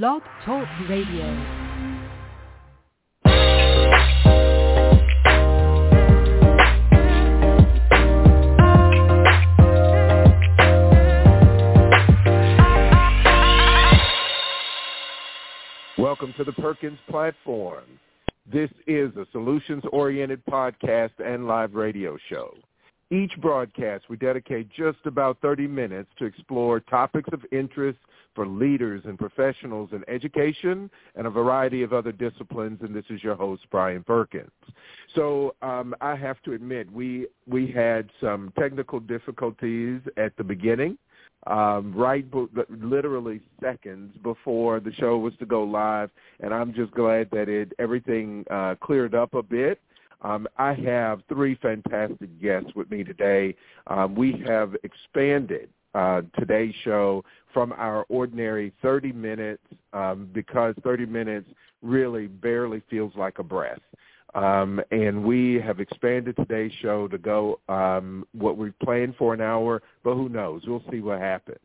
Blog Talk Radio. Welcome to the Perkins Platform. This is a solutions-oriented podcast and live radio show. Each broadcast, we dedicate just about 30 minutes to explore topics of interest for leaders and professionals in education and a variety of other disciplines. And this is your host, Brian Perkins. So um, I have to admit, we we had some technical difficulties at the beginning, um, right, literally seconds before the show was to go live, and I'm just glad that it everything uh, cleared up a bit. Um, I have three fantastic guests with me today. Um, we have expanded uh, today's show from our ordinary 30 minutes um, because 30 minutes really barely feels like a breath. Um, and we have expanded today's show to go um, what we planned for an hour, but who knows? We'll see what happens.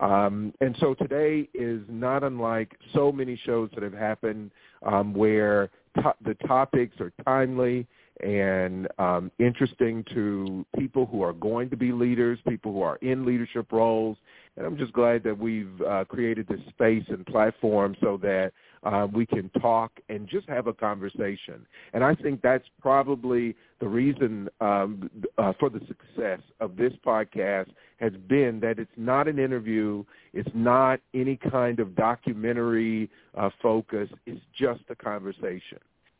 Um, and so today is not unlike so many shows that have happened um, where to- the topics are timely and um, interesting to people who are going to be leaders, people who are in leadership roles. And I'm just glad that we've uh, created this space and platform so that uh, we can talk and just have a conversation. And I think that's probably the reason um, uh, for the success of this podcast has been that it's not an interview, it's not any kind of documentary uh, focus, it's just a conversation.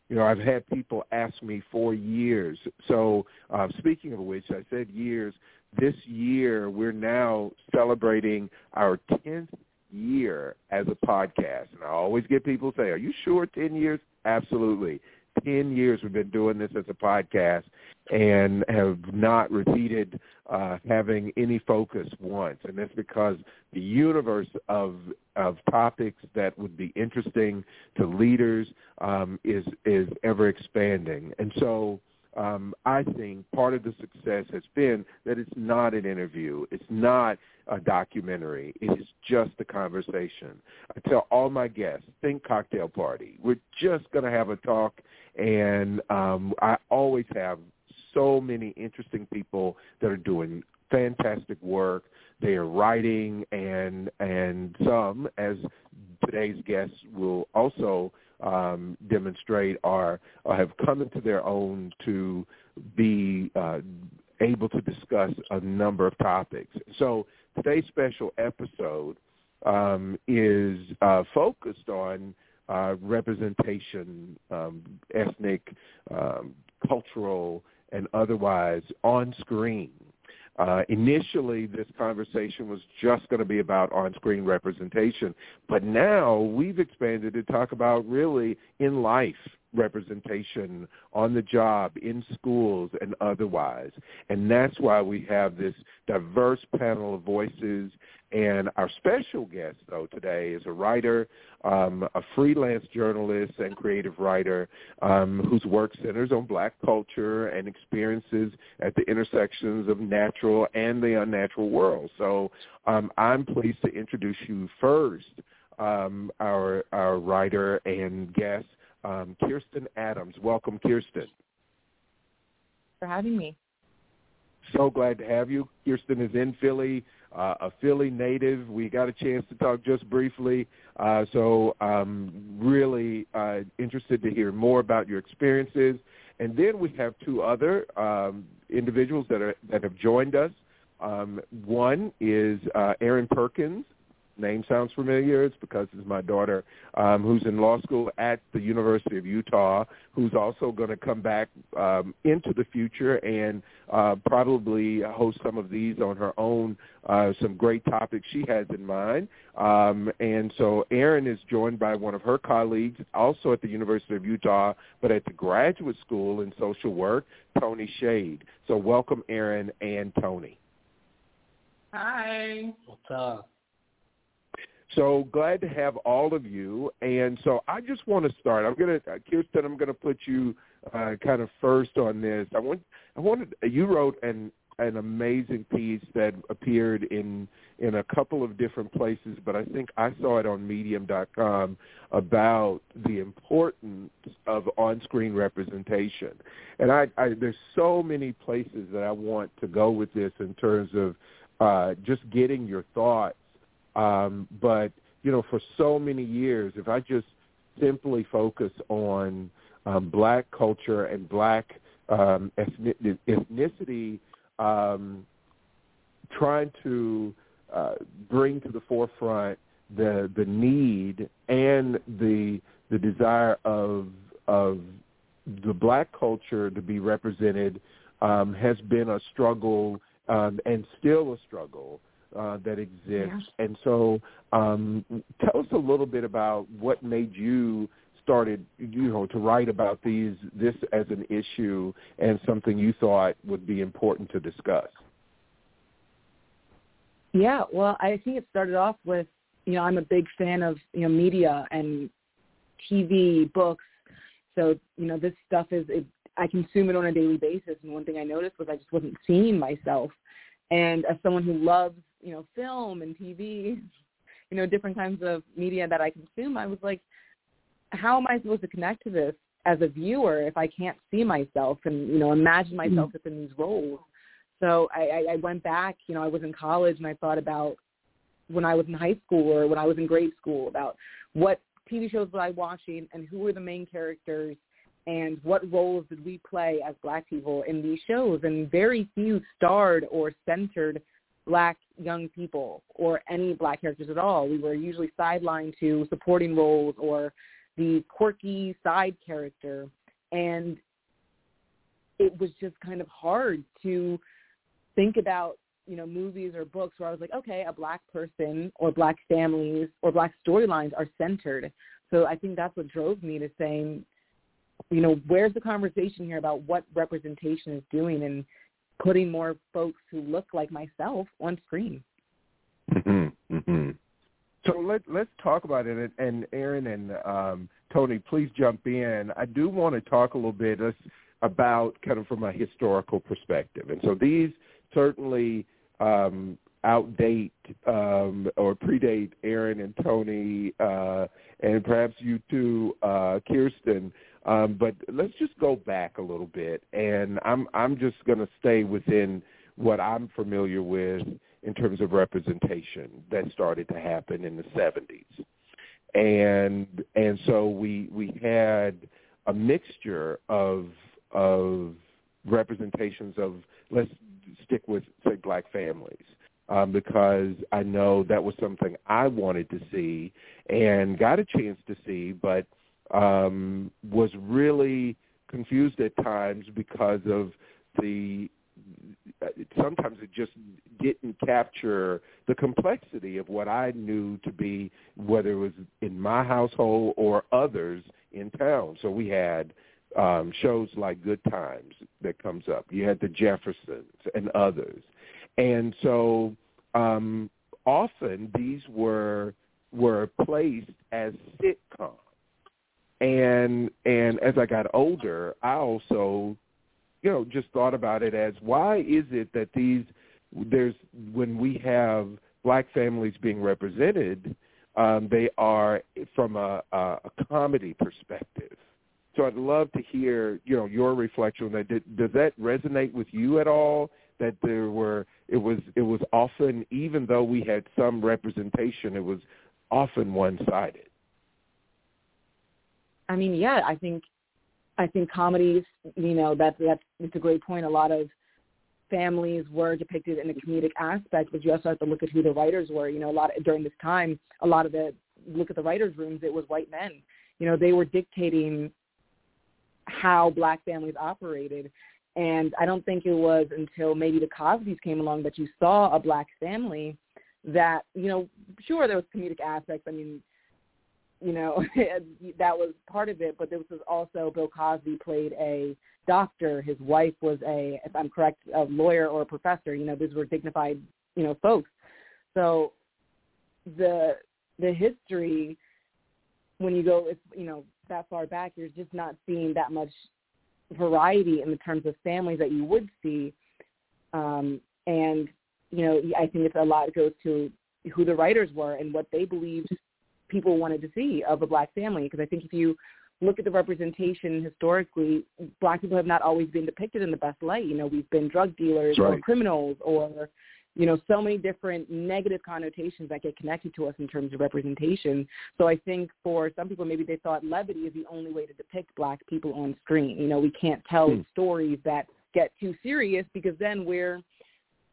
You know, I've had people ask me for years. So uh, speaking of which, I said years. This year, we're now celebrating our 10th year as a podcast. And I always get people say, are you sure 10 years? Absolutely. 10 years we've been doing this as a podcast and have not repeated uh, having any focus once. And that's because the universe of of topics that would be interesting to leaders um, is is ever expanding. And so um, I think part of the success has been that it's not an interview. It's not a documentary. It is just a conversation. I tell all my guests, think cocktail party. We're just going to have a talk, and um, I always have so many interesting people that are doing fantastic work. They are writing, and and some, as today's guests will also um, demonstrate, are have come into their own to be uh, able to discuss a number of topics. So today's special episode um, is uh, focused on uh, representation, um, ethnic, um, cultural, and otherwise on screen. Uh, initially, this conversation was just going to be about on-screen representation, but now we've expanded to talk about really in life representation on the job, in schools, and otherwise. And that's why we have this diverse panel of voices. And our special guest, though, today is a writer, um, a freelance journalist and creative writer um, whose work centers on black culture and experiences at the intersections of natural and the unnatural world. So um, I'm pleased to introduce you first, um, our, our writer and guest, um, Kiersten Adams. Welcome, Kiersten. For having me. So glad to have you. Kiersten is in Philly, uh, a Philly native. We got a chance to talk just briefly, uh, so I'm really uh, interested to hear more about your experiences. And then we have two other um, individuals that are that have joined us. Um, one is uh, Arin Perkins, name sounds familiar, it's because it's my daughter um, who's in law school at the University of Utah, who's also going to come back um, into the future and uh, probably host some of these on her own, uh, some great topics she has in mind. Um, and so Arin is joined by one of her colleagues, also at the University of Utah, but at the Graduate School in Social Work, Tony Shade. So welcome, Arin and Tony. Hi. What's up? So glad to have all of you. And so I just want to start. I'm going to, uh, Kiersten, I'm going to put you uh, kind of first on this. I want, I wanted, you wrote an an amazing piece that appeared in in a couple of different places, but I think I saw it on Medium.com about the importance of on-screen representation. And I, I there's so many places that I want to go with this in terms of uh, just getting your thoughts. Um, but you know, for so many years, if I just simply focus on um, black culture and black um, ethnicity, um, trying to uh, bring to the forefront the the need and the the desire of of the black culture to be represented um, has been a struggle um, and still a struggle uh, that exists. Yeah. And so, um, tell us a little bit about what made you started, you know, to write about these this as an issue and something you thought would be important to discuss. Yeah, well, I think it started off with, you know, I'm a big fan of, you know, media and TV, books. So, you know, this stuff is, it, I consume it on a daily basis. And one thing I noticed was I just wasn't seeing myself. And as someone who loves, you know, film and TV, you know, different kinds of media that I consume, I was like, how am I supposed to connect to this as a viewer if I can't see myself and you know imagine mm-hmm. myself mm-hmm. within these roles? So I, I went back. You know, I was in college and I thought about when I was in high school or when I was in grade school about what TV shows was I watching and who were the main characters and what roles did we play as black people in these shows and very few starred or centered black young people or any black characters at all. We were usually sidelined to supporting roles or the quirky side character. And it was just kind of hard to think about you know movies or books where I was like okay a black person or black families or black storylines are centered. So I think that's what drove me to saying you know where's the conversation here about what representation is doing? And putting more folks who look like myself on screen mhm mhm so let let's talk about it. And Arin and um, Tony, please jump in. I do want to talk a little bit about kind of from a historical perspective. And so these certainly um, outdate um, or predate Arin and Tony, uh, and perhaps you too, uh, Kiersten. Um, but let's just go back a little bit, and I'm I'm just going to stay within what I'm familiar with in terms of representation that started to happen in the 70s. And and so we we had a mixture of of representations of let's stick with say black families um, because I know that was something I wanted to see and got a chance to see, but um, was really confused at times because of the sometimes it just didn't capture the complexity of what I knew to be whether it was in my household or others in town. So we had um, shows like Good Times that comes up. You had the Jeffersons and others, and so um, often these were were placed as sitcoms. And and as I got older, I also you know, just thought about it as why is it that these there's when we have black families being represented, um, they are from a, a, a comedy perspective. So I'd love to hear, you know, your reflection on that. Did, does that resonate with you at all? That there were, it was, it was often, even though we had some representation, it was often one-sided. I mean, yeah, I think I think comedies, you know, that that's it's a great point. A lot of families were depicted in a comedic aspect, but you also have to look at who the writers were. You know, a lot of, during this time, a lot of the look at the writers' rooms, it was white men. You know, they were dictating how black families operated. And I don't think it was until maybe the Cosby's came along that you saw a black family that, you know, sure there was comedic aspects. I mean, you know, that was part of it. But there was also Bill Cosby played a doctor. His wife was a, if I'm correct, a lawyer or a professor. You know, these were dignified, you know, folks. So the the history, when you go, you know, that far back, you're just not seeing that much variety in the terms of families that you would see. Um, and you know, I think it's a lot goes to who the writers were and what they believed people wanted to see of a black family. Because I think if you look at the representation historically, black people have not always been depicted in the best light. You know, we've been drug dealers right. or criminals or you know, so many different negative connotations that get connected to us in terms of representation. So I think for some people, maybe they thought levity is the only way to depict black people on screen. You know, we can't tell hmm. stories that get too serious because then we're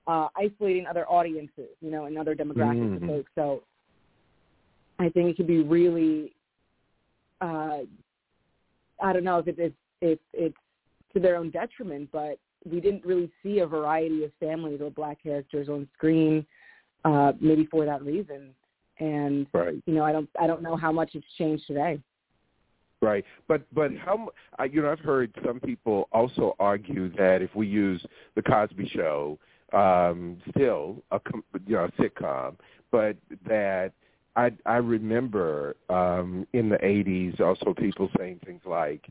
uh, isolating other audiences, you know, and other demographics mm-hmm. of folks. So I think it could be really, uh, I don't know if it, it's if it's to their own detriment, but we didn't really see a variety of families or black characters on screen, uh, maybe for that reason. And right. you know, I don't I don't know how much it's changed today. Right, but but how you know I've heard some people also argue that if we use the Cosby Show, um, still a you know a sitcom, but that I I remember um, in the '80s also people saying things like,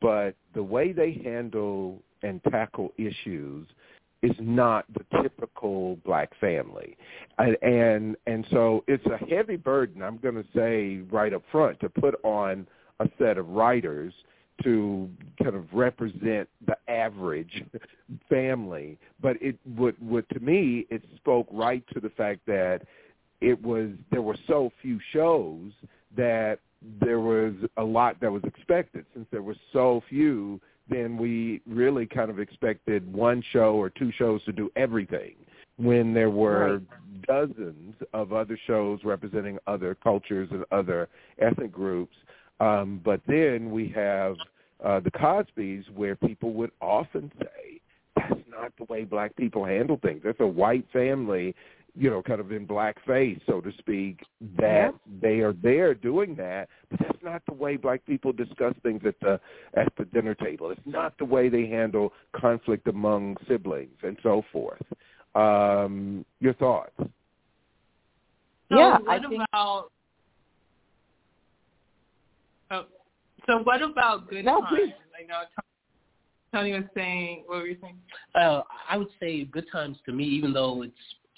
but the way they handle and tackle issues is not the typical black family. And and, and so it's a heavy burden i'm going to say right up front to put on a set of writers to kind of represent the average family. But it would would to me it spoke right to the fact that it was there were so few shows that there was a lot that was expected since there were so few then we really kind of expected one show or two shows to do everything when there were right. dozens of other shows representing other cultures and other ethnic groups. Um, but then we have uh, the Cosbys where people would often say, that's not the way black people handle things. That's a white family you know, kind of in blackface, so to speak, that they are there doing that, but that's not the way black people discuss things at the at the dinner table. It's not the way they handle conflict among siblings and so forth. Um, your thoughts? So yeah, what I think... about? Oh, so what about good no, times? Please. I know Tony was saying. What were you saying? Uh, I would say good times to me, even though it's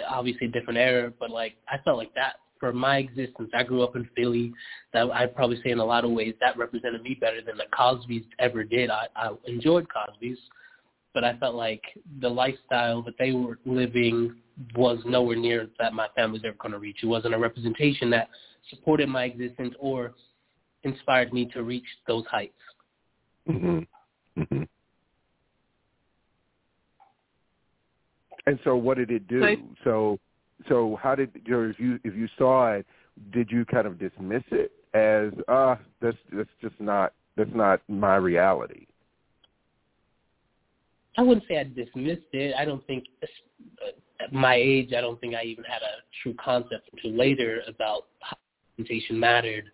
obviously a different era, but like I felt like that for my existence. I grew up in Philly. That I'd probably say in a lot of ways that represented me better than the Cosby's ever did. I, I enjoyed Cosby's, but I felt like the lifestyle that they were living was nowhere near that my family's ever going to reach. It wasn't a representation that supported my existence or inspired me to reach those heights. Mm-hmm. Mm-hmm. And so, what did it do? So, so how did you know, if you if you saw it, did you kind of dismiss it as ah, uh, that's that's just not that's not my reality? I wouldn't say I dismissed it. I don't think at my age, I don't think I even had a true concept until later about how representation mattered.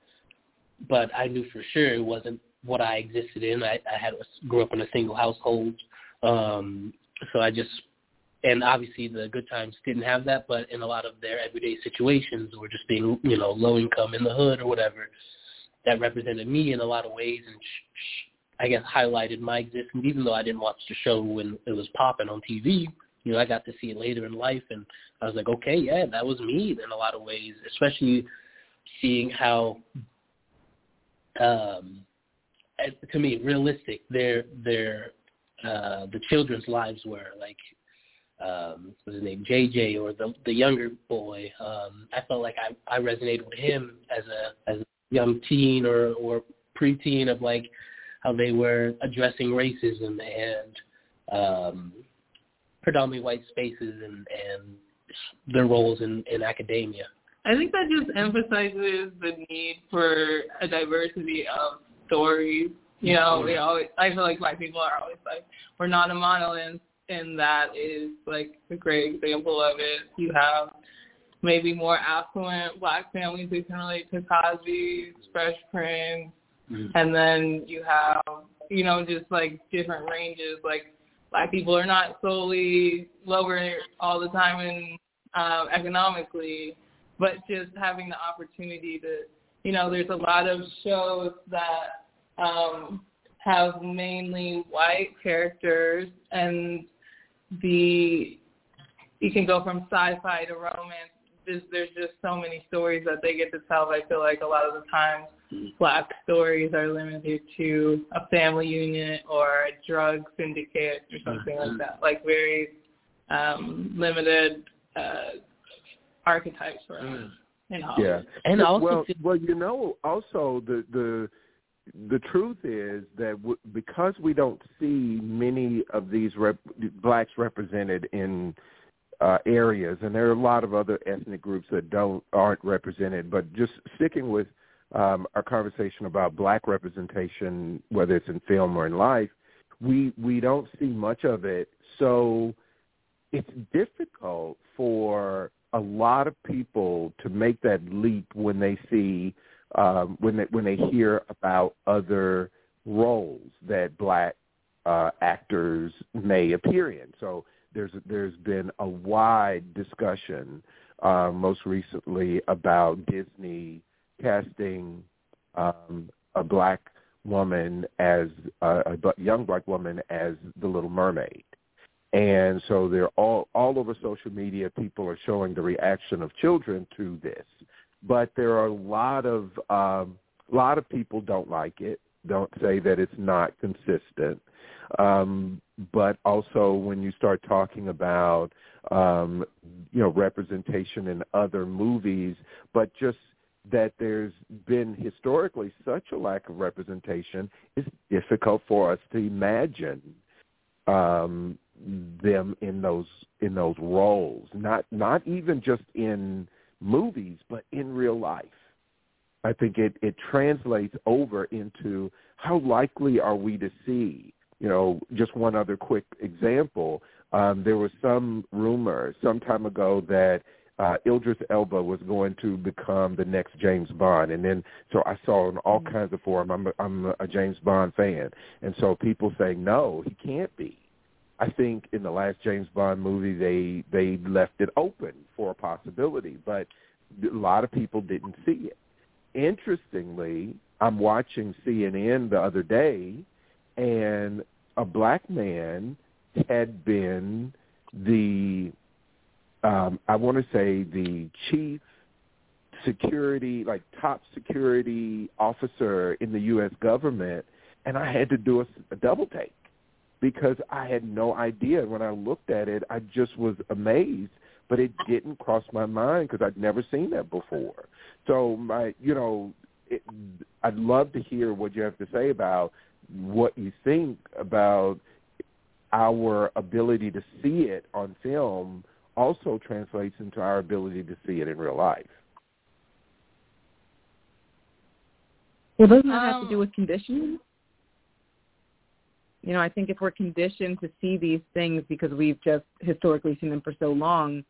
But I knew for sure it wasn't what I existed in. I, I had grew up in a single household, um, so I just and obviously the good times didn't have that, but in a lot of their everyday situations or just being, you know, low income in the hood or whatever, that represented me in a lot of ways and I guess highlighted my existence. Even though I didn't watch the show when it was popping on TV, you know, I got to see it later in life, and I was like, okay, yeah, that was me in a lot of ways, especially seeing how, um, to me, realistic their their uh, the children's lives were. Like um what's his name JJ or the the younger boy um I felt like I I resonated with him as a as a young teen or or preteen of like how they were addressing racism and um predominantly white spaces and and their roles in in academia. I think that just emphasizes the need for a diversity of stories. You know, we always I feel like black people are always like we're not a monolith and that is like a great example of it. You have maybe more affluent black families who can relate to Cosby's, Fresh Prince, mm-hmm. and then you have, you know, just like different ranges. Like black people are not solely lower all the time in um, economically, but just having the opportunity to, you know, there's a lot of shows that um, have mainly white characters and the you can go from sci-fi to romance. There's, there's just so many stories that they get to tell. I feel like a lot of the times black stories are limited to a family unit or a drug syndicate or something like that, like very um, limited uh, archetypes for us. Mm. In yeah, and also well, well, you know, also the the the truth is that w- because we don't see many of these rep- blacks represented in uh, areas, and there are a lot of other ethnic groups that don't aren't represented. But just sticking with um, our conversation about black representation, whether it's in film or in life, we we don't see much of it. So it's difficult for a lot of people to make that leap when they see um, when they when they hear about other roles that black uh, actors may appear in. So there's there's been a wide discussion uh, most recently about Disney casting um, a black woman as uh, a young black woman as the Little Mermaid. And so they're all all over social media. People are showing the reaction of children to this, but there are a lot of um, lot of people don't like it. Don't say that it's not consistent. Um, but also when you start talking about um, you know representation in other movies, but just that there's been historically such a lack of representation, it's difficult for us to imagine um, them in those in those roles. Not not even just in movies, but in real life. I think it, it translates over into how likely are we to see you know, just one other quick example. Um, there was some rumor some time ago that uh, Idris Elba was going to become the next James Bond, and then so I saw in all mm-hmm. kinds of forums. I'm a, I'm a James Bond fan, and so people saying no, he can't be. I think in the last James Bond movie they they left it open for a possibility, but a lot of people didn't see it. Interestingly, I'm watching CNN the other day and a black man had been the um, I want to say the chief security, like top security officer in the U.S. government, and I had to do a, a double take because I had no idea. When I looked at it, I just was amazed, but it didn't cross my mind because I'd never seen that before. So my, you know, it, I'd love to hear what you have to say about what you think about our ability to see it on film also translates into our ability to see it in real life. Well, doesn't that have to do um, with conditioning? You know, I think if we're conditioned to see these things because we've just historically seen them for so long,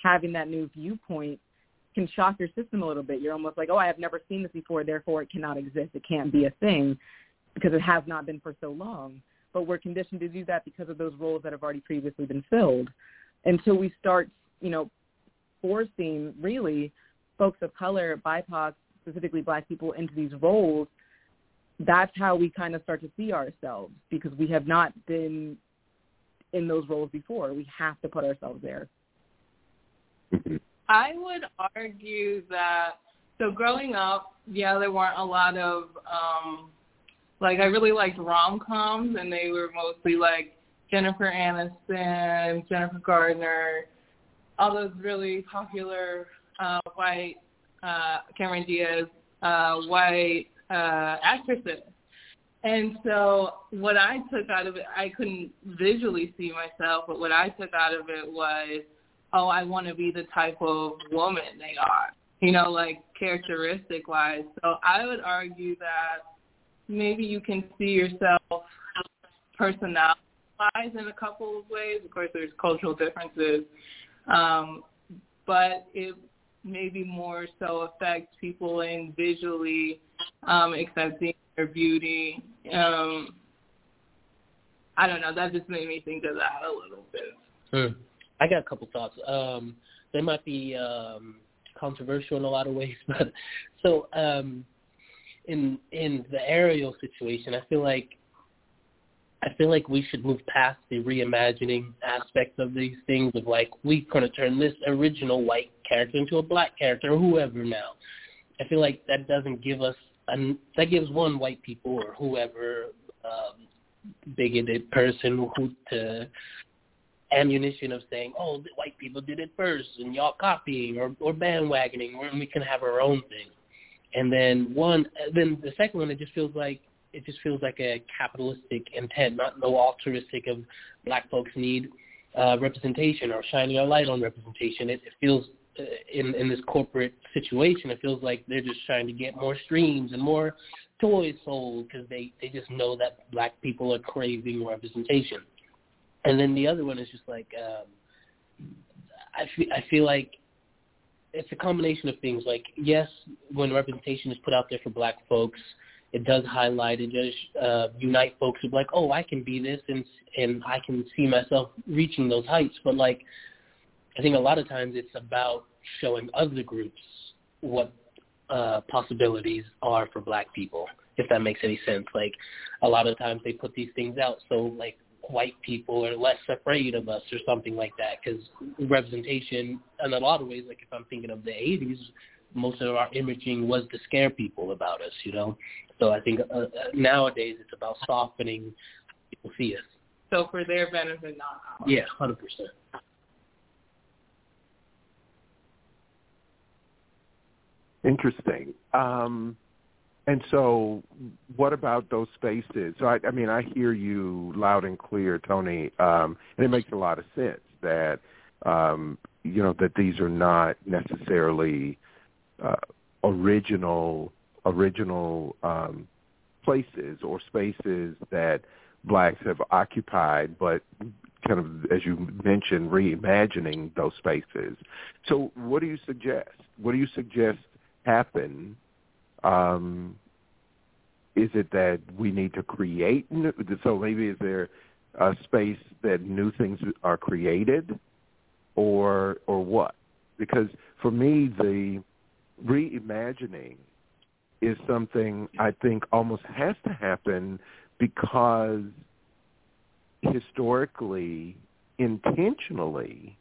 having that new viewpoint can shock your system a little bit. You're almost like, oh, I have never seen this before, therefore it cannot exist. It can't be a thing because it has not been for so long. But we're conditioned to do that because of those roles that have already previously been filled. Until we start, you know, forcing really folks of color, BIPOC, specifically black people into these roles, that's how we kind of start to see ourselves because we have not been in those roles before. We have to put ourselves there. I would argue that so growing up, yeah, there weren't a lot of um like I really liked rom coms, and they were mostly like Jennifer Aniston, Jennifer Gardner, all those really popular uh, white uh, Cameron Diaz uh, white uh, actresses. And so what I took out of it, I couldn't visually see myself, but what I took out of it was, oh, I want to be the type of woman they are, you know, like characteristic wise. So I would argue that maybe you can see yourself personality-wise in a couple of ways. Of course, there's cultural differences, um, but it maybe more so affects people in visually um, accepting their beauty. Um, I don't know. That just made me think of that a little bit. Hmm. I got a couple thoughts. Um, they might be um, controversial in a lot of ways, but so um, in in the Ariel situation, I feel like I feel like we should move past the reimagining aspect of these things of like we're gonna turn this original white character into a black character or whoever now. I feel like that doesn't give us an that gives one white people or whoever um, bigoted person who to ammunition of saying, oh, the white people did it first and y'all copying or, or bandwagoning when we can have our own thing. And then one, then the second one, it just feels like it just feels like a capitalistic intent, not no altruistic of black folks need uh, representation or shining a light on representation. It, it feels uh, in in this corporate situation, it feels like they're just trying to get more streams and more toys sold because they they just know that black people are craving representation. And then the other one is just like um, I feel I feel like it's a combination of things. Like yes, when representation is put out there for black folks, it does highlight and just uh, unite folks who like, oh, I can be this and and I can see myself reaching those heights. But like, I think a lot of times it's about showing other groups what uh, possibilities are for black people, if that makes any sense. Like, a lot of times they put these things out so like white people are less afraid of us or something like that because representation in a lot of ways like if i'm thinking of the 80s most of our imaging was to scare people about us you know? So i think uh, uh nowadays it's about softening people see us. So for their benefit not ours. Yeah 100% interesting. Um and so, what about those spaces? So, I, I mean, I hear you loud and clear, Tony, um, and it makes a lot of sense that um, you know that these are not necessarily uh, original original um, places or spaces that blacks have occupied, but kind of, as you mentioned, reimagining those spaces. So, what do you suggest? What do you suggest happen um, is it that we need to create? New, so maybe is there a space that new things are created, or or what? Because for me, the reimagining is something I think almost has to happen because historically, intentionally,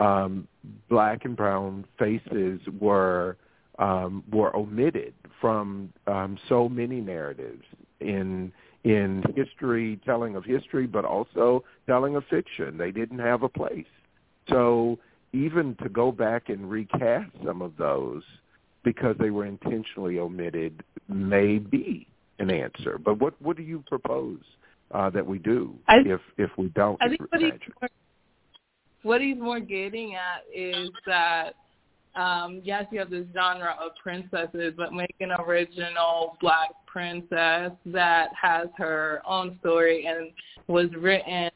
um, black and brown faces were um, were omitted from um, so many narratives in in history, telling of history, but also telling of fiction. They didn't have a place. So even to go back and recast some of those because they were intentionally omitted may be an answer. But what what do you propose uh, that we do I, if if we don't? I think what he's, more, what he's more getting at is that um, yes, you have this genre of princesses, but make an original black princess that has her own story and was written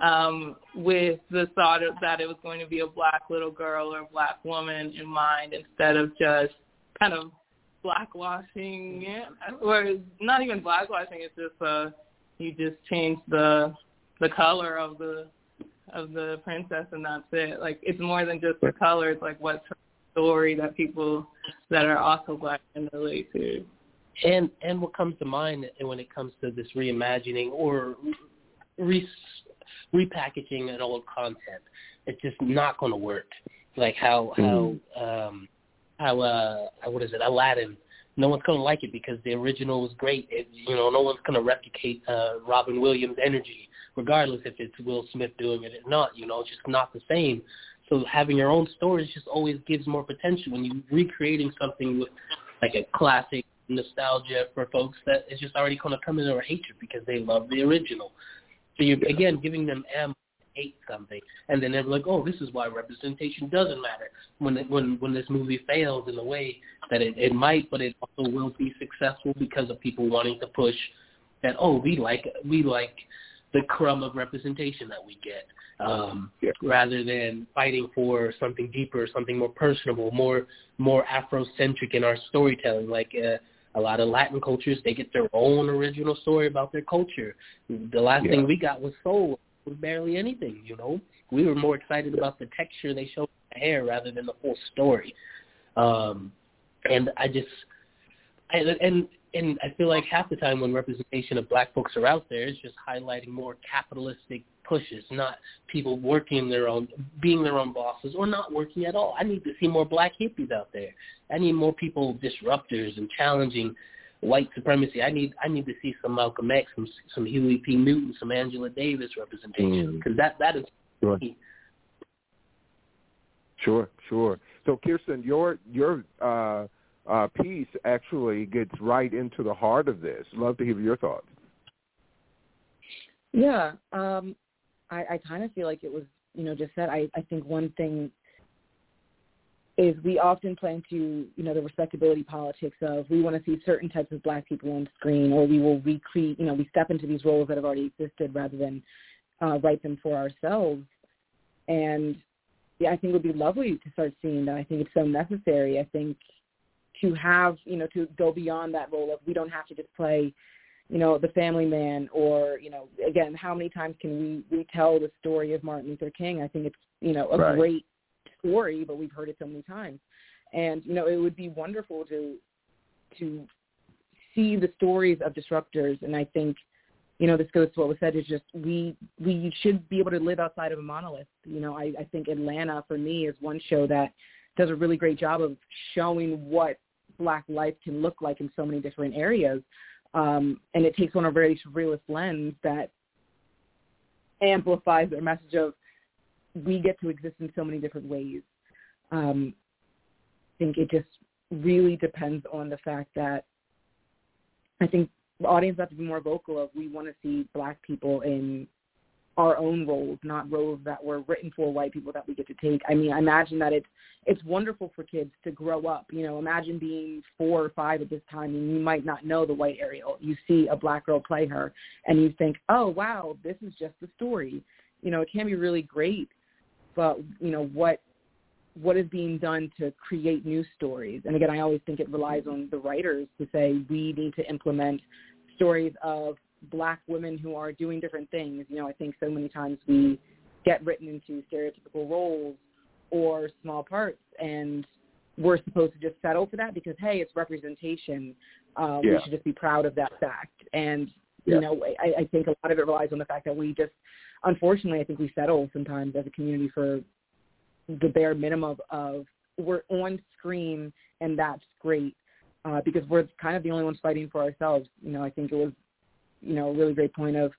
um, with the thought of that it was going to be a black little girl or a black woman in mind instead of just kind of blackwashing it, or not even blackwashing. It's just uh, you just change the the color of the of the princess and that's it. Like it's more than just the color. It's like what's her story that people that are also black can relate to. And and what comes to mind when it comes to this reimagining or re, repackaging an old content, it's just not going to work. Like how how mm. um how uh what is it Aladdin no one's gonna like it because the original was great. It, you know, no one's gonna replicate uh, Robin Williams' energy, regardless if it's Will Smith doing it or not. You know, it's just not the same. So having your own stories just always gives more potential when you're recreating something with like a classic nostalgia for folks that is just already going to come into a hatred because they love the original. So you're yeah. again giving them ammo hate something, and then they're like, "Oh, this is why representation doesn't matter." When it, when when this movie fails in the way that it, it might, but it also will be successful because of people wanting to push that. Oh, we like we like the crumb of representation that we get, um, yeah. rather than fighting for something deeper, something more personable, more more Afrocentric in our storytelling. Like uh, a lot of Latin cultures, they get their own original story about their culture. The last yeah. thing we got was soul was barely anything, you know. We were more excited about the texture they showed in the hair rather than the whole story. Um and I just I, and and I feel like half the time when representation of black folks are out there, it's just highlighting more capitalistic pushes, not people working their own, being their own bosses, or not working at all. I need to see more black hippies out there. I need more people disruptors and challenging white supremacy. I need I need to see some Malcolm X, some some Huey P. Newton, some Angela Davis representation because mm. that that is sure. Sure, sure. So Kiersten, your your uh, uh, piece actually gets right into the heart of this. Love to hear your thoughts. Yeah, um, I, I kind of feel like it was, you know, just said. I, I think one thing is we often play into, you know, the respectability politics of we want to see certain types of black people on screen, or we will recreate, you know, we step into these roles that have already existed rather than uh, write them for ourselves. And yeah, I think it would be lovely to start seeing that. I think it's so necessary. I think to have, you know, to go beyond that role of we don't have to just play, you know, the family man or, you know, again, how many times can we retell the story of Martin Luther King? I think it's, you know, a right. great story, but we've heard it so many times. And, you know, it would be wonderful to to see the stories of disruptors and I think you know, this goes to what was said is just we we should be able to live outside of a monolith. You know, I, I think Atlanta for me is one show that does a really great job of showing what black life can look like in so many different areas. Um, and it takes on a very surrealist lens that amplifies their message of we get to exist in so many different ways. Um, I think it just really depends on the fact that I think the audience has to be more vocal of we want to see black people in our own roles, not roles that were written for white people that we get to take. I mean, I imagine that it's it's wonderful for kids to grow up. You know, imagine being four or five at this time and you might not know the white Ariel. You see a black girl play her and you think, Oh wow, this is just a story. You know, it can be really great, but you know, what what is being done to create new stories. And again, I always think it relies on the writers to say we need to implement stories of black women who are doing different things. You know, I think so many times we get written into stereotypical roles or small parts and we're supposed to just settle for that because hey, it's representation. Um, yeah. We should just be proud of that fact. And yeah. you know, I, I think a lot of it relies on the fact that we just, unfortunately, I think we settle sometimes as a community for the bare minimum of, of we're on screen and that's great uh, because we're kind of the only ones fighting for ourselves. You know, I think it was, you know, a really great point of,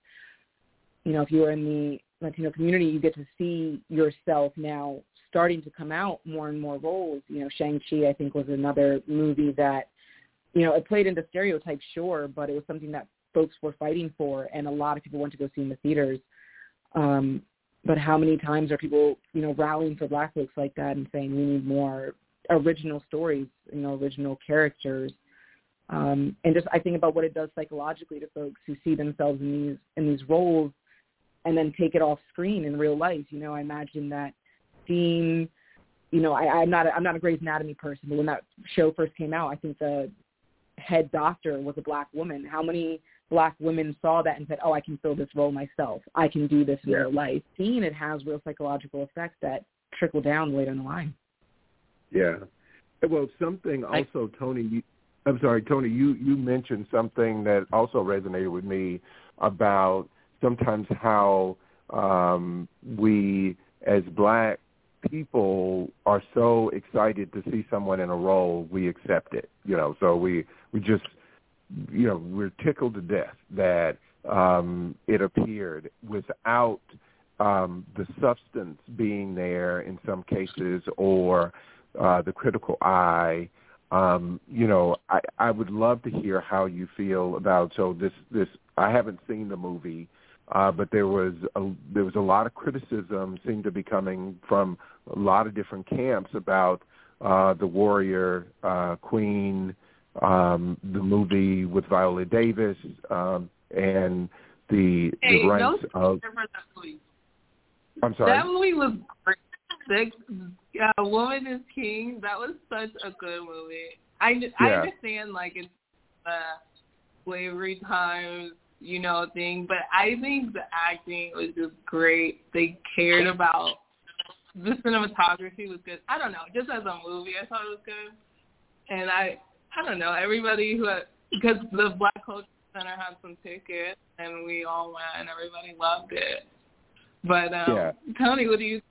you know, if you are in the Latino community, you get to see yourself now starting to come out more and more roles. You know, Shang-Chi, I think, was another movie that, you know, it played into stereotypes, sure, but it was something that folks were fighting for, and a lot of people went to go see in the theaters. Um, but how many times are people, you know, rallying for black folks like that and saying we need more original stories, you know, original characters. Um, and just I think about what it does psychologically to folks who see themselves in these in these roles and then take it off screen in real life. You know, I imagine that seeing you know, I, I'm not a, I'm not a Grey's Anatomy person, but when that show first came out, I think the head doctor was a black woman. How many black women saw that and said, "Oh, I can fill this role myself. I can do this in yeah. real life." Seeing it has real psychological effects that trickle down later in the line. Yeah. Well, something also, I, Tony. I'm sorry, Tony. You you mentioned something that also resonated with me about sometimes how um, we, as black people, are so excited to see someone in a role, we accept it. You know, so we we just you know we're tickled to death that um, it appeared without um, the substance being there in some cases or uh, the critical eye. Um, you know, I, I would love to hear how you feel about so this this I haven't seen the movie, uh, but there was a, there was a lot of criticism seemed to be coming from a lot of different camps about uh, the warrior uh, queen, um, the movie with Viola Davis, um, and the hey, the ranks of. I'm sorry. That movie was great yeah, Woman is King. That was such a good movie. I yeah. I understand like it's the slavery times, you know, thing, but I think the acting was just great. They cared about the cinematography was good. I don't know, just as a movie, I thought it was good. And I, I don't know, everybody who had, because the Black Culture Center had some tickets and we all went and everybody loved it. But um, Yeah. Tony, what do you?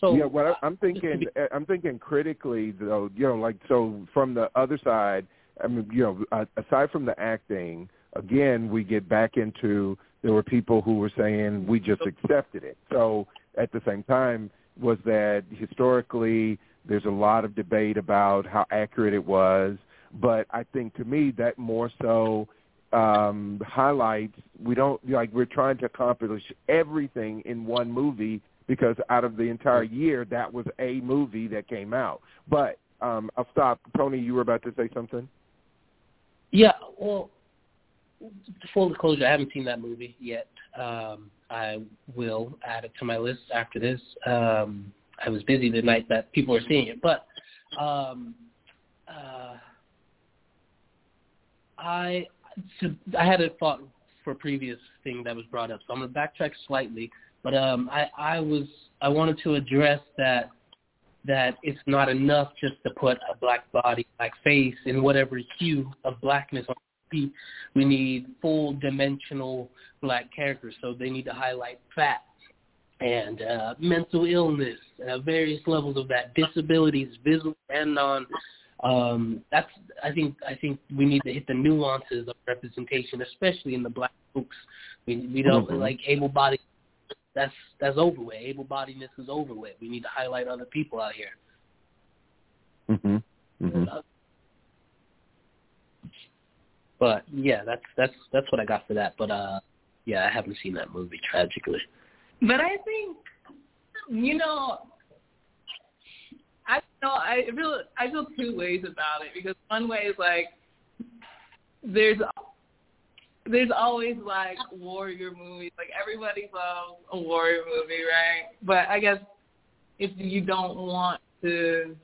So yeah, what I'm thinking, I'm thinking critically though. You know, like so from the other side. I mean, you know, aside from the acting, again, we get back into there were people who were saying we just accepted it. So at the same time, was that historically there's a lot of debate about how accurate it was, but I think to me that more so um highlights we don't like we're trying to accomplish everything in one movie because out of the entire year that was a movie that came out. But um I'll stop. Tony, you were about to say something? Yeah, well, full disclosure, I haven't seen that movie yet. Um, I will add it to my list after this. Um, I was busy the night that people were seeing it, but um, uh, I so I had a thought for a previous thing that was brought up, so I'm going to backtrack slightly. But um, I, I was I wanted to address that that it's not enough just to put a black body, black face, in whatever hue of blackness on TV. We need full dimensional black characters, so they need to highlight fat and uh, mental illness, uh, various levels of that, disabilities, visible and non. Um, that's I think I think we need to hit the nuances of representation, especially in the black folks. We we don't Mhm. like able bodied. That's that's over with. Able bodiedness is over with. We need to highlight other people out here. Mhm. Mhm. But yeah, that's that's that's what I got for that. But uh, yeah, I haven't seen that movie tragically. But I think, you know, I know I feel I feel two ways about it because one way is like there's there's always like warrior movies. Like everybody loves a warrior movie, right? But I guess if you don't want to,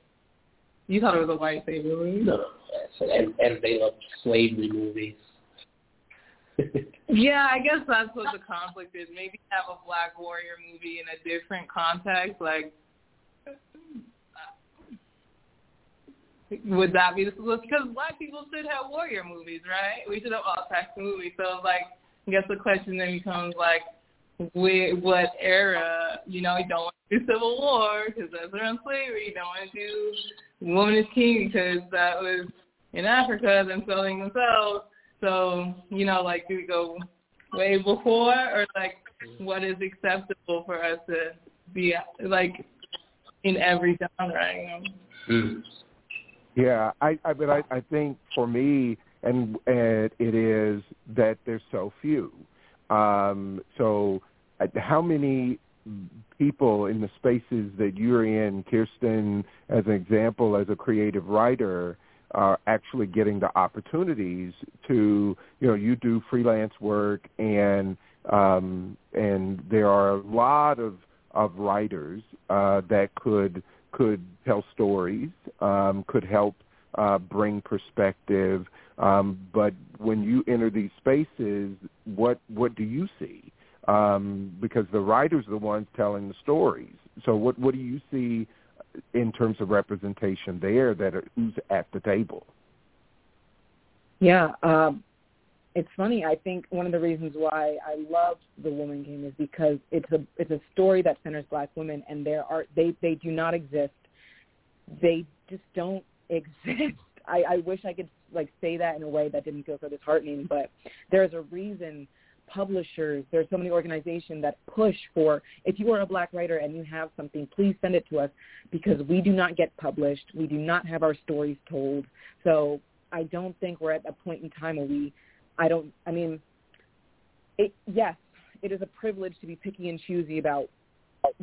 you thought it was a white savior movie. No, no, so, and and they love slavery movies. Yeah, I guess that's what the conflict is. Maybe have a black warrior movie in a different context. Like, would that be the solution? Because black people should have warrior movies, right? We should have all types of movies. So, like, I guess the question then becomes like, wh- what era? You know, you don't want to do Civil War because that's around slavery. You don't want to do Woman is King because that was in Africa, them selling themselves. So, you know, like, do we go way before or, like, what is acceptable for us to be, like, in every genre, you know? Mm. Yeah, I, I but I, I think for me, and, and it is that there's so few. Um, so, uh, how many people in the spaces that you're in, Kiersten, as an example, as a creative writer, are actually getting the opportunities to, you know, you do freelance work, and um, and there are a lot of of writers uh, that could could tell stories, um, could help uh, bring perspective. Um, but when you enter these spaces, what what do you see? Um, because the writers are the ones telling the stories. So what what do you see in terms of representation there? That are, who's at the table? Yeah, um, it's funny. I think one of the reasons why I love The Woman King is because it's a it's a story that centers black women, and there are they they do not exist. They just don't exist. I, I wish I could like say that in a way that didn't feel so disheartening, but there's a reason publishers, there's so many organizations that push for if you are a black writer and you have something, please send it to us because we do not get published. We do not have our stories told. So I don't think we're at a point in time where we I don't I mean it yes, it is a privilege to be picky and choosy about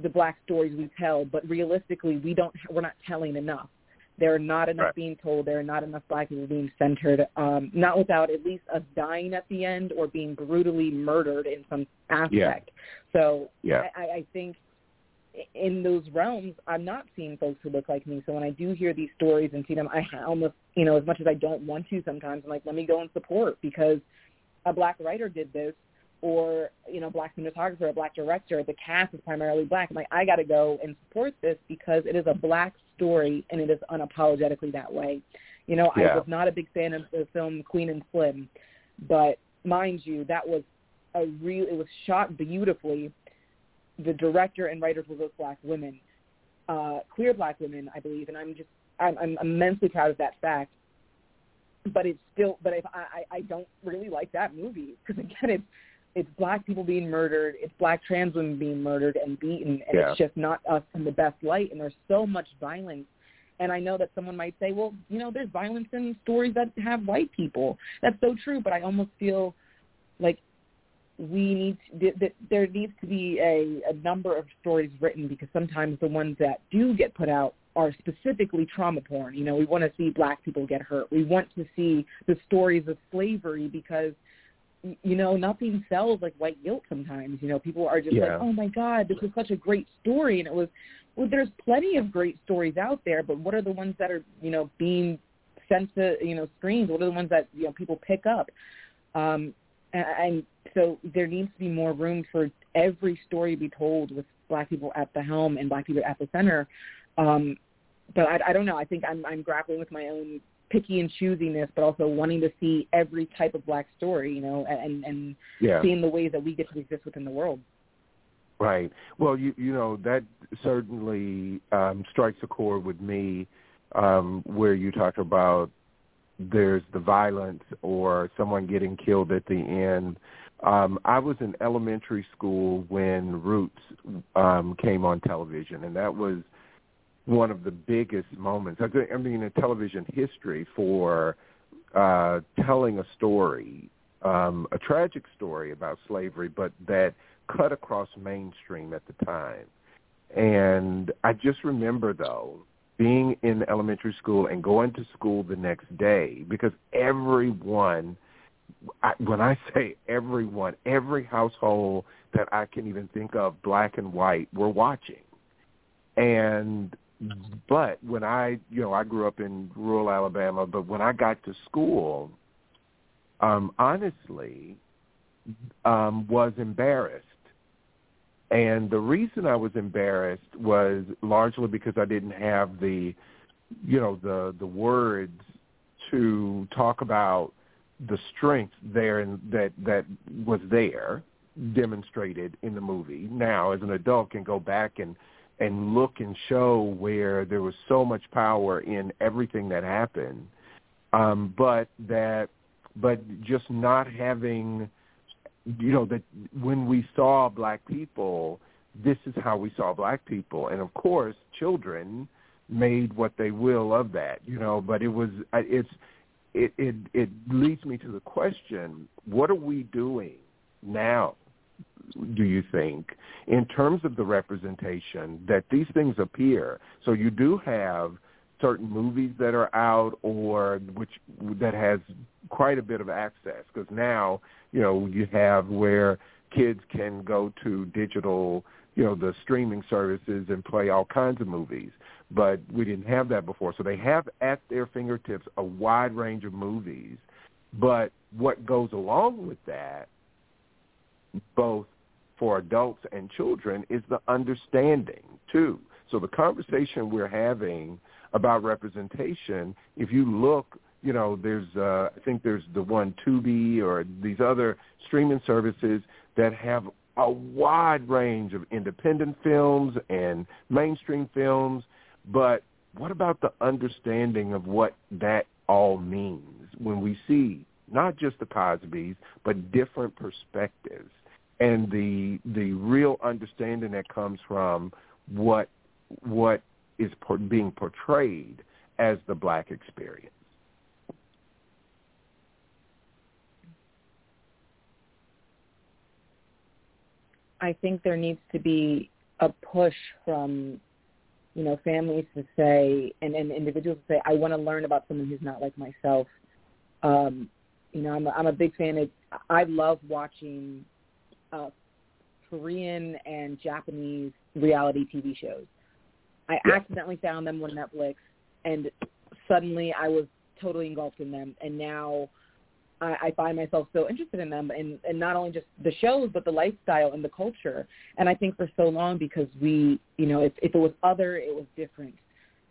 the black stories we tell, but realistically we don't we're not telling enough. There are not enough Right. being told. There are not enough black people being centered. Um, not without at least us dying at the end or being brutally murdered in some aspect. So Yeah. I, I think in those realms, I'm not seeing folks who look like me. So when I do hear these stories and see them, I almost, you know, as much as I don't want to sometimes, I'm like, let me go and support because a black writer did this or, you know, black cinematographer, a black director, the cast is primarily black. I'm like, I got to go and support this because it is a black story and it is unapologetically that way. You know, Yeah. I was not a big fan of the film Queen and Slim, but mind you, that was a real. It was shot beautifully. The director and writers were both black women, uh, queer black women, I believe, and I'm just I'm, I'm immensely proud of that fact. But it's still, but if I I I don't really like that movie because again, it's it's black people being murdered, it's black trans women being murdered and beaten, and Yeah. it's just not us in the best light. And there's so much violence. And I know that someone might say, well, you know, there's violence in stories that have white people. That's so true, but I almost feel like we need to, that there needs to be a, a number of stories written because sometimes the ones that do get put out are specifically trauma porn. You know, we want to see black people get hurt. We want to see the stories of slavery because you know, nothing sells like white guilt sometimes. You know, people are just Yeah. like, Oh my God, this is such a great story and it was well, there's plenty of great stories out there, but what are the ones that are, you know, being sent to, you know, screens? What are the ones that, you know, people pick up? Um and, so there needs to be more room for every story to be told with black people at the helm and black people at the center. Um, but I, I don't know. I think I'm, I'm grappling with my own picky and choosiness, but also wanting to see every type of black story, you know, and and Yeah. seeing the ways that we get to exist within the world. Right. Well, you you know that certainly um, strikes a chord with me, um, where you talk about there's the violence or someone getting killed at the end. Um, I was in elementary school when Roots um, came on television, and that was one of the biggest moments. I mean, in television history for uh, telling a story, um, a tragic story about slavery, but that cut across mainstream at the time. And I just remember though being in elementary school and going to school the next day because everyone I, when I say everyone, every household that I can even think of, black and white, were watching. And but when I, you know, I grew up in rural Alabama, but when I got to school, um, honestly, um, was embarrassed. And the reason I was embarrassed was largely because I didn't have the, you know, the the words to talk about the strength there and that that was there demonstrated in the movie. Now, as an adult, can go back and and look and show where there was so much power in everything that happened, um, but that but just not having you know that when we saw black people this is how we saw black people. And of course children made what they will of that you know. But it was it's it it it leads me to the question what are we doing now do you think in terms of the representation that these things appear? So you do have certain movies that are out or which that has quite a bit of access because now you know you have where kids can go to digital you know the streaming services and play all kinds of movies. But we didn't have that before. So they have at their fingertips a wide range of movies. But what goes along with that both for adults and children is the understanding too. So the conversation we're having about representation if you look you know there's uh i think there's the one Tubi or these other streaming services that have a wide range of independent films and mainstream films but what about the understanding of what that all means when we see not just the cosbys but different perspectives and the the real understanding that comes from what what is being portrayed as the black experience. I think there needs to be a push from, you know, families to say and, and individuals to say, I want to learn about someone who's not like myself. Um, you know, I'm a, I'm a big fan of. I love watching uh, Korean and Japanese reality TV shows. I Yeah. accidentally found them on Netflix, and suddenly I was totally engulfed in them. And now I, I find myself so interested in them, and, and not only just the shows, but the lifestyle and the culture. And I think for so long, because we, you know, if, if it was other, it was different.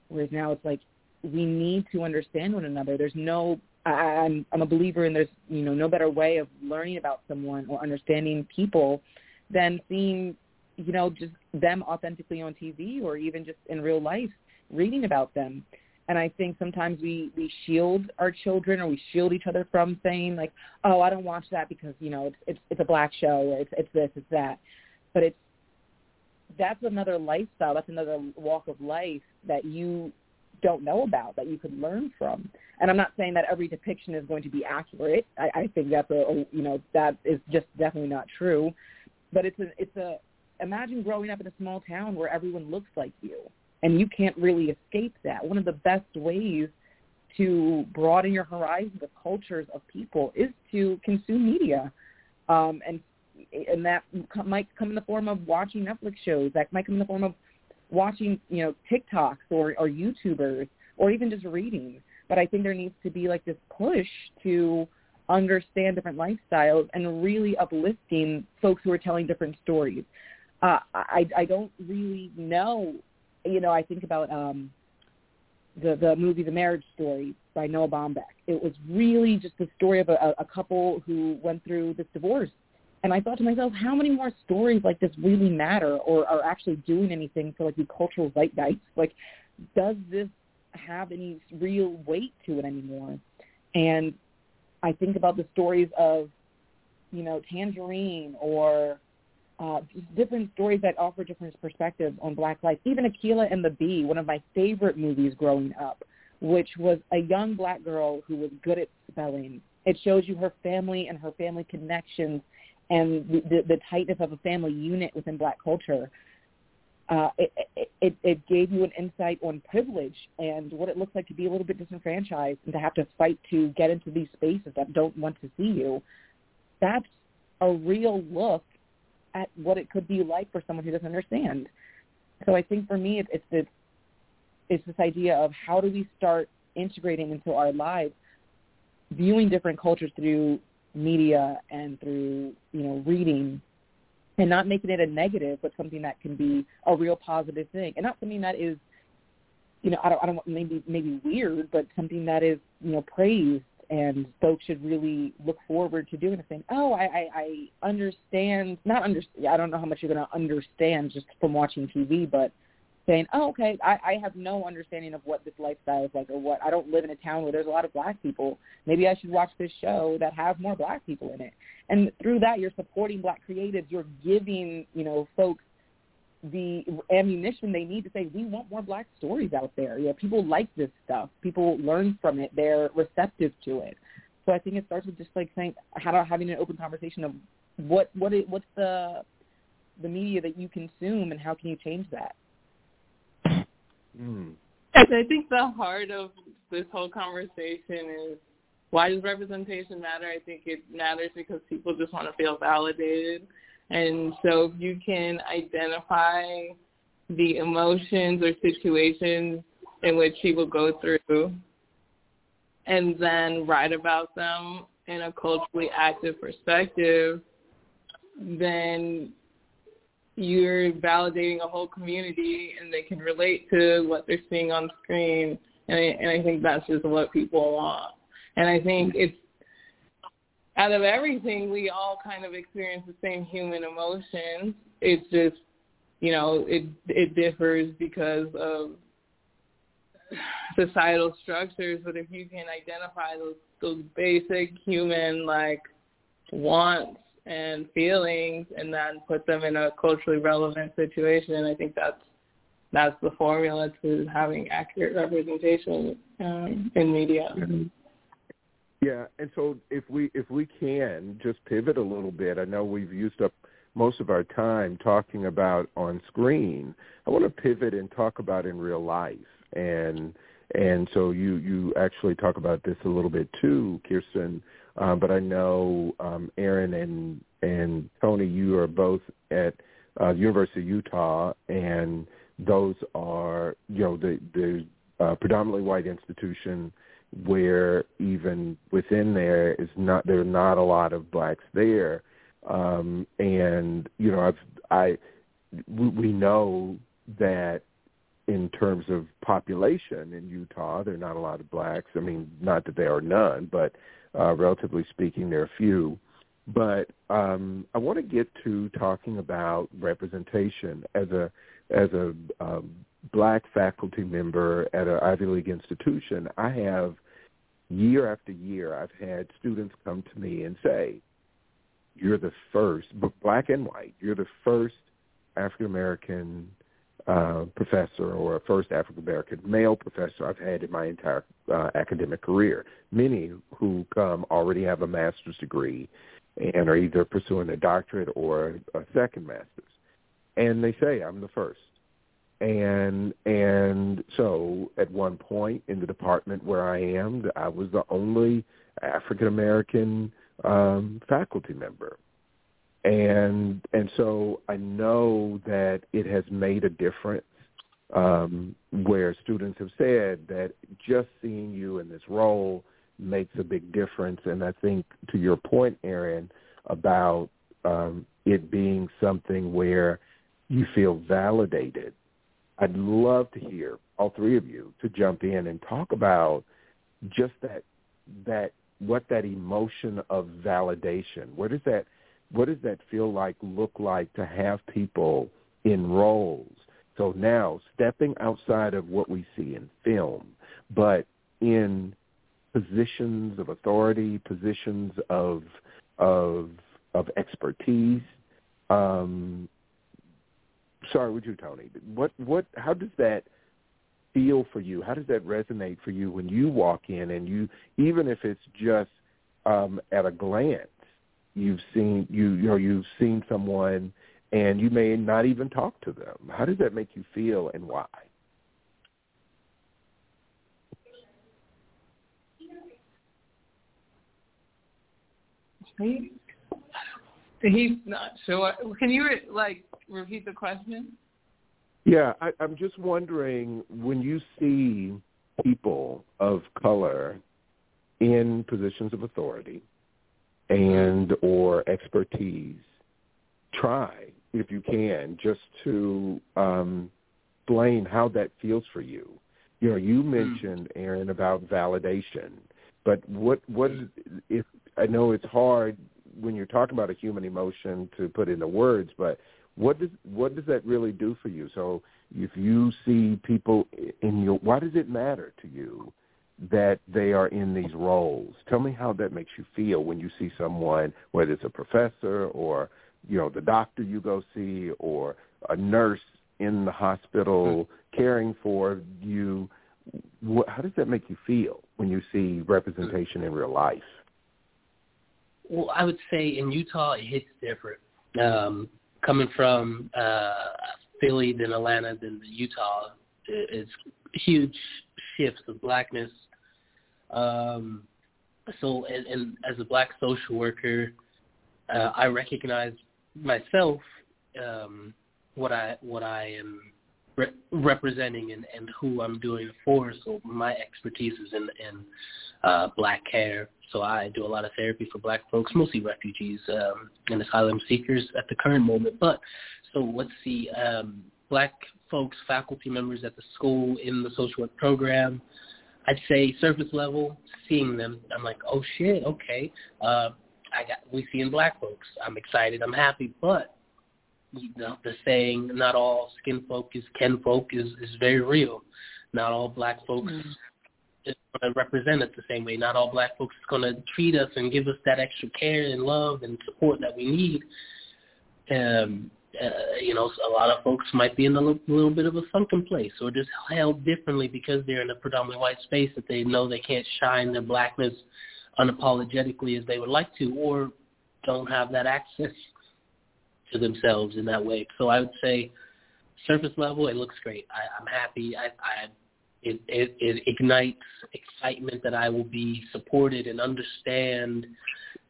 Whereas now it's like we need to understand one another. There's no I, I'm I'm a believer in there's you know no better way of learning about someone or understanding people than seeing you know just them authentically on TV or even just in real life reading about them. And I think sometimes we we shield our children or we shield each other from saying like, oh, I don't watch that because you know it's it's, it's a black show or it's it's this it's that, but it's that's another lifestyle. That's another walk of life that you don't know about that you could learn from. And I'm not saying that every depiction is going to be accurate. I, I think that's a, a you know that is just definitely not true. But it's a it's a imagine growing up in a small town where everyone looks like you and you can't really escape that. One of the best ways to broaden your horizons of cultures of people is to consume media, um, and and that might come in the form of watching Netflix shows. That might come in the form of watching, you know, TikToks or, or YouTubers or even just reading. But I think there needs to be like this push to understand different lifestyles and really uplifting folks who are telling different stories. Uh, I, I don't really know. You know, I think about um, the the movie The Marriage Story by Noah Baumbach. It was really just the story of a, a couple who went through this divorce and I thought to myself, how many more stories like this really matter or are actually doing anything for like the cultural zeitgeist? Like, does this have any real weight to it anymore? And I think about the stories of, you know, Tangerine or uh, different stories that offer different perspectives on Black life. Even Akeelah and the Bee, one of my favorite movies growing up, which was a young black girl who was good at spelling. It shows you her family and her family connections and the, the, the tightness of a family unit within black culture, uh, it, it, it gave you an insight on privilege and what it looks like to be a little bit disenfranchised and to have to fight to get into these spaces that don't want to see you. That's a real look at what it could be like for someone who doesn't understand. So I think for me, it's, this it's this idea of how do we start integrating into our lives, viewing different cultures through media and through you know reading and not making it a negative but something that can be a real positive thing and not something that is you know i don't i don't maybe maybe weird but something that is you know praised and folks should really look forward to doing the thing. Oh, I, I, I understand. Not understand. I don't know how much you're going to understand just from watching TV, but saying, oh, okay, I, I have no understanding of what this lifestyle is like or what. I don't live in a town where there's a lot of black people. Maybe I should watch this show that has more black people in it. And through that, you're supporting black creatives. You're giving, you know, folks the ammunition they need to say, we want more black stories out there. You know, people like this stuff. People learn from it. They're receptive to it. So I think it starts with just like saying, how about having an open conversation of what what it, what's the the media that you consume and how can you change that? Mm. I think the heart of this whole conversation is why does representation matter? I think it matters because people just want to feel validated. And so if you can identify the emotions or situations in which she will go through and then write about them in a culturally active perspective, then you're validating a whole community and they can relate to what they're seeing on screen. And I, and I think that's just what people want. And I think it's out of everything, we all kind of experience the same human emotions. It's just, you know, it it differs because of societal structures. But if you can identify those those basic human like wants and feelings and then put them in a culturally relevant situation. I think that's that's the formula to having accurate representation um, in media. Yeah, and so if we if we can just pivot a little bit, I know we've used up most of our time talking about on screen. I want to pivot and talk about in real life, and and so you you actually talk about this a little bit too, Kiersten. Uh, but I know um, Arin and and Tony, you are both at uh, University of Utah, and those are you know the the uh, predominantly white institution where even within there is not there are not a lot of blacks there, um, and you know I've I we, know that in terms of population in Utah, there are not a lot of blacks. I mean, not that there are none, but uh, relatively speaking, there are few. But um, I want to get to talking about representation as a as a um, black faculty member at an Ivy League institution. I have year after year, I've had students come to me and say, "You're the first, black and white. You're the first African American uh, professor or first African American male professor I've had in my entire uh, academic career. Many who come already have a master's degree and are either pursuing a doctorate or a second master's. And they say, I'm the first. And and so at one point in the department where I am, I was the only African American um, faculty member and and so I know that it has made a difference. Um, where students have said that just seeing you in this role makes a big difference, and I think to your point, Arin, about um, it being something where you feel validated. I'd love to hear all three of you to jump in and talk about just that that what that emotion of validation. Where does that what does that feel like, look like to have people in roles? So now stepping outside of what we see in film, but in positions of authority, positions of of of expertise. Um, sorry, would you, Tony? What what? How does that feel for you? How does that resonate for you when you walk in and you, even if it's just um, at a glance, you've seen you you know you've seen someone and you may not even talk to them. How does that make you feel and why? He, he's not sure. Can you like repeat the question? Yeah, I, I'm just wondering when you see people of color in positions of authority, and or expertise, try if you can just to um, explain how that feels for you. You know, you hmm. mentioned Arin about validation, but what what if I know it's hard when you're talking about a human emotion to put into words, but what does what does that really do for you? So if you see people in your, why does it matter to you that they are in these roles. Tell me how that makes you feel when you see someone, whether it's a professor or you know the doctor you go see or a nurse in the hospital mm-hmm. caring for you. What, how does that make you feel when you see representation in real life? Well, I would say in Utah it hits different. Um, coming from uh, Philly, then Atlanta, then Utah, it's huge shifts of blackness um, so, and, and as a black social worker, uh, I recognize myself um, what I what I am re- representing and, and who I'm doing it for. So my expertise is in in uh, black care. So I do a lot of therapy for black folks, mostly refugees um, and asylum seekers at the current moment. But so let's see, um, black folks, faculty members at the school in the social work program. I'd say surface level, seeing them, I'm like, oh shit, okay. Uh, I got we seeing black folks. I'm excited. I'm happy, but you know the saying, not all skin folk is kin folk is is very real. Not all black folks mm. is going to represent us the same way. Not all black folks is going to treat us and give us that extra care and love and support that we need. Um, uh, you know, a lot of folks might be in a little, little bit of a sunken place or just held differently because they're in a predominantly white space that they know they can't shine their blackness unapologetically as they would like to or don't have that access to themselves in that way. So I would say surface level, it looks great. I, I'm happy. I, I it, it, it ignites excitement that I will be supported and understand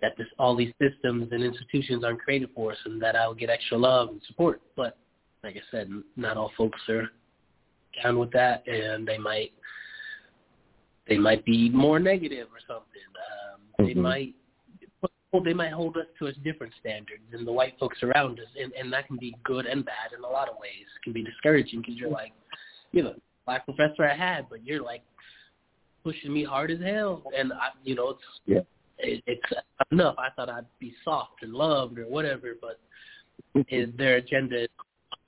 that this, all these systems and institutions aren't created for us and that I'll get extra love and support. But like I said, not all folks are down with that and they might they might be more negative or something. Um, they mm-hmm. might well, they might hold us to a different standards than the white folks around us, and, and that can be good and bad in a lot of ways. It can be discouraging because you're like, you're the black professor I had, but you're like pushing me hard as hell, and I, you know, it's yeah. it, it's enough. I thought I'd be soft and loved or whatever, but is their agenda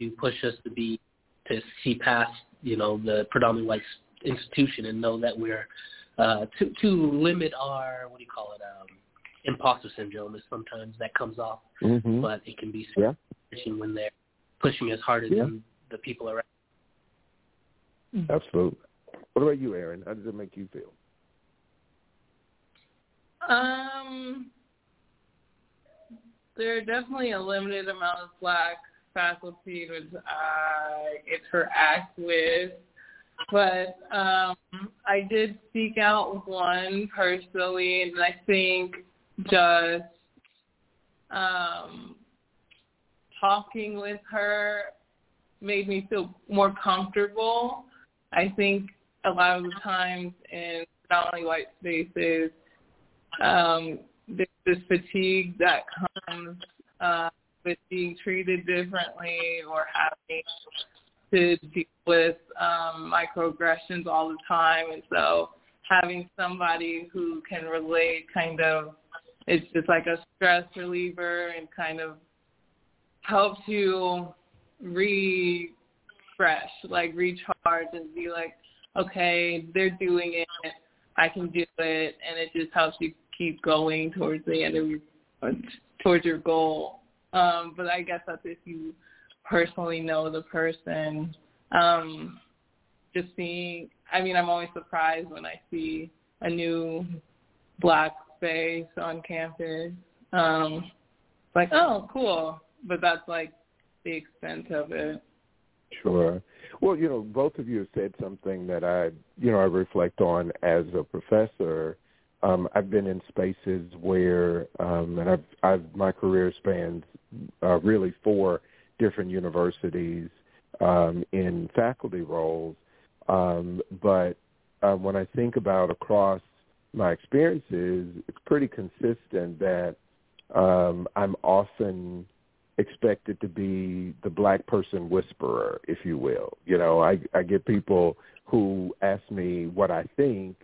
to push us to be to see past you know the predominantly white institution and know that we're uh, to to limit our what do you call it um, imposter syndrome is sometimes that comes off, mm-hmm. but it can be yeah. when they're pushing us harder yeah. than the people around. Absolutely. What about you, Arin? How does it make you feel? Um, there are definitely a limited amount of black faculty which I interact with, but um, I did seek out one personally, and I think just um, talking with her made me feel more comfortable. I think a lot of the times in only white spaces, um, there's this fatigue that comes uh, with being treated differently or having to deal with um, microaggressions all the time. And so having somebody who can relate kind of, it's just like a stress reliever and kind of helps you refresh, like recharge and be like, okay, they're doing it, I can do it, and it just helps you keep going towards the end of your, towards your goal. Um, but I guess that's if you personally know the person. Um, just seeing, I mean, I'm always surprised when I see a new black face on campus. Um, like, oh, cool. But that's like the extent of it. Sure. Well, you know, both of you have said something that I, you know, I reflect on as a professor. Um, I've been in spaces where, um, and I've, I've my career spans uh, really four different universities um, in faculty roles. Um, but uh, when I think about across my experience is it's pretty consistent that um, I'm often expected to be the black person whisperer, if you will. You know, I, I get people who ask me what I think,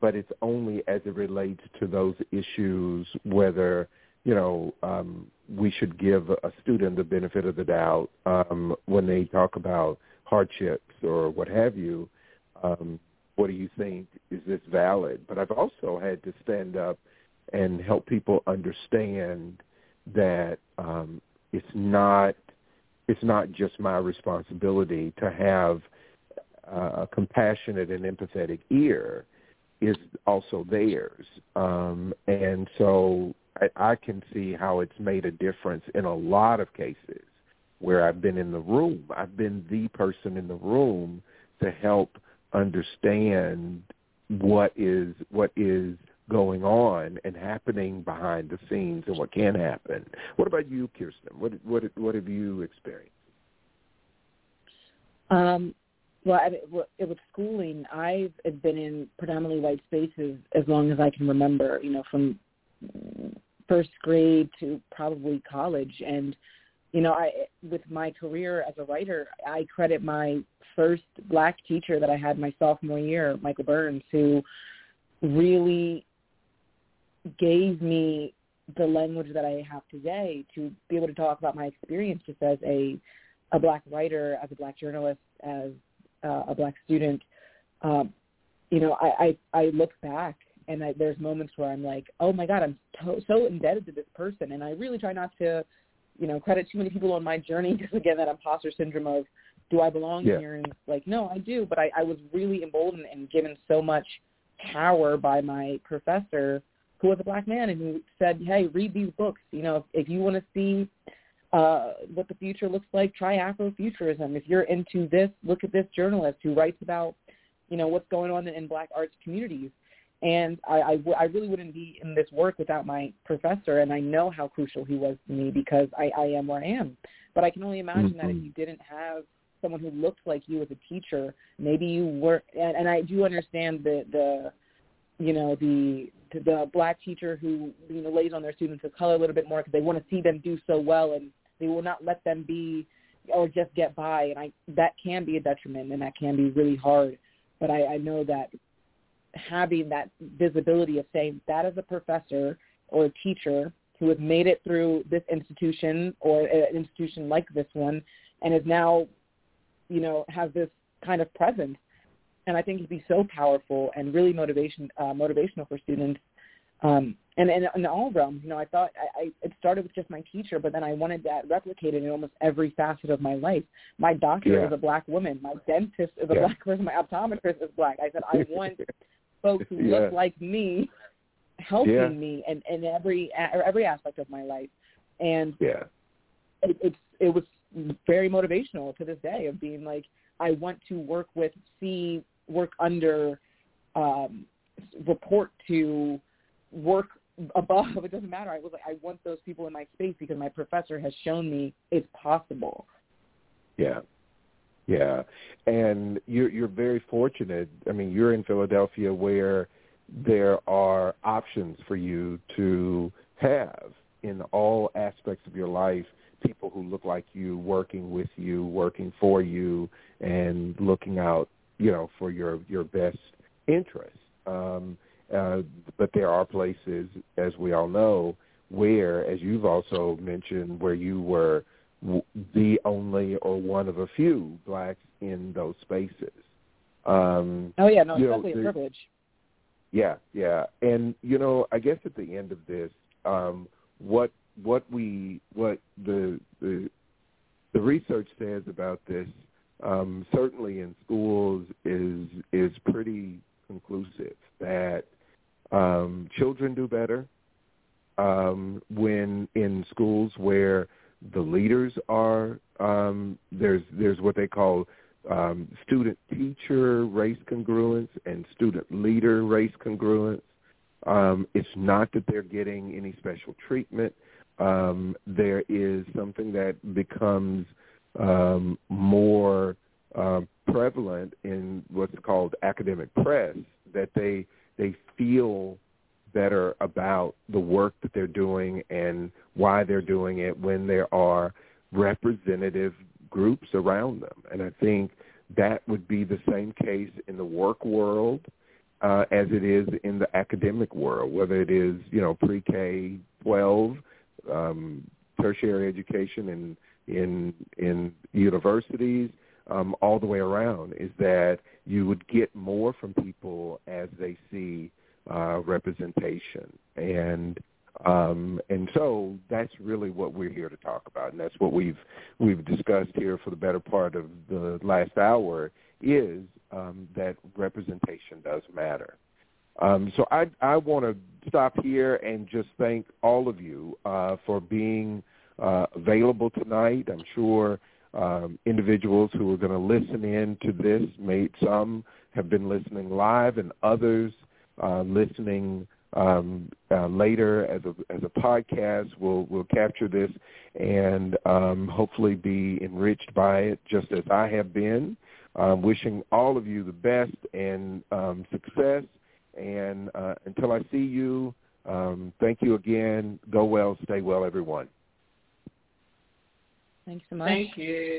but it's only as it relates to those issues, whether, you know, um, we should give a student the benefit of the doubt um, when they talk about hardships or what have you. Um, what do you think? Is this valid? But I've also had to stand up and help people understand that um, it's not it's not just my responsibility to have uh, a compassionate and empathetic ear is also theirs um, and so I, I can see how it's made a difference in a lot of cases where I've been in the room I've been the person in the room to help understand what is what is going on and happening behind the scenes and what can happen. What about you, Kiersten? What what what have you experienced? Um, well, I, with schooling, I've been in predominantly white spaces as long as I can remember. You know, from first grade to probably college, and you know, I with my career as a writer, I credit my first black teacher that I had my sophomore year, Michael Burns, who really gave me the language that I have today to be able to talk about my experience just as a a black writer, as a black journalist, as uh, a black student. Um, you know, I, I I look back and I, there's moments where I'm like, oh my God, I'm to- so indebted to this person, and I really try not to, you know, credit too many people on my journey because again, that imposter syndrome of do I belong yeah. here? And like, no, I do, but I, I was really emboldened and given so much power by my professor who was a black man and who said, "Hey, read these books. You know, if, if you want to see uh, what the future looks like, try Afrofuturism. If you're into this, look at this journalist who writes about, you know, what's going on in black arts communities." And I, I, I really wouldn't be in this work without my professor, and I know how crucial he was to me because I, I am where I am. But I can only imagine mm-hmm. that if mm-hmm. you didn't have someone who looked like you as a teacher, maybe you were. And, and I do understand the the you know the the black teacher who you know lays on their students of color a little bit more because they want to see them do so well and they will not let them be or just get by, and I that can be a detriment, and that can be really hard. But I, I know that having that visibility of saying that as a professor or a teacher who has made it through this institution or an institution like this one and is now, you know, has this kind of presence. And I think it'd be so powerful and really motivation uh, motivational for students. Um, and, and in all realms, you know, I thought I, I it started with just my teacher, but then I wanted that replicated in almost every facet of my life. My doctor Yeah. is a black woman. My dentist is a Yeah. black person. My optometrist is black. I said I want folks who Yeah. look like me helping Yeah. me in, in every or every aspect of my life. And Yeah. it, it's it was very motivational to this day of being like I want to work with, see, work under, um, report to, work above. It doesn't matter. I was like I want those people in my space because my professor has shown me it's possible. Yeah. Yeah. And you're you're very fortunate. I mean, you're in Philadelphia where there are options for you to have in all aspects of your life people who look like you working with you, working for you and looking out, you know, for your your best interests. Um uh, but there are places, as we all know, where, as you've also mentioned, where you were the only or one of a few blacks in those spaces. Um, Oh yeah, no, it's know, definitely a privilege. yeah, yeah, and you know, I guess at the end of this, um, what what we what the the the research says about this, um, certainly in schools, is is pretty conclusive that um, children do better um, when in schools where the leaders are um, there's there's what they call um, student teacher race congruence and student leader race congruence. Um, it's not that they're getting any special treatment. Um, there is something that becomes um, more uh, prevalent in what's called academic press that they they feel better about the work that they're doing and why they're doing it when there are representative groups around them. And I think that would be the same case in the work world uh, as it is in the academic world, whether it is, you know, pre-K 12, um, tertiary education in, in, in universities, um, all the way around, is that you would get more from people as they see uh, representation. And um, and so that's really what we're here to talk about, and that's what we've we've discussed here for the better part of the last hour is um, that representation does matter. Um, so I I want to stop here and just thank all of you uh, for being uh, available tonight. I'm sure um, individuals who are going to listen in to this, may some have been listening live, and others uh, listening um, uh, later as a as a podcast We'll we'll capture this and um, hopefully be enriched by it, just as I have been. Um, wishing all of you the best and um, success. And uh, until I see you, um, thank you again. Go well, stay well, everyone. Thanks so much. Thank you.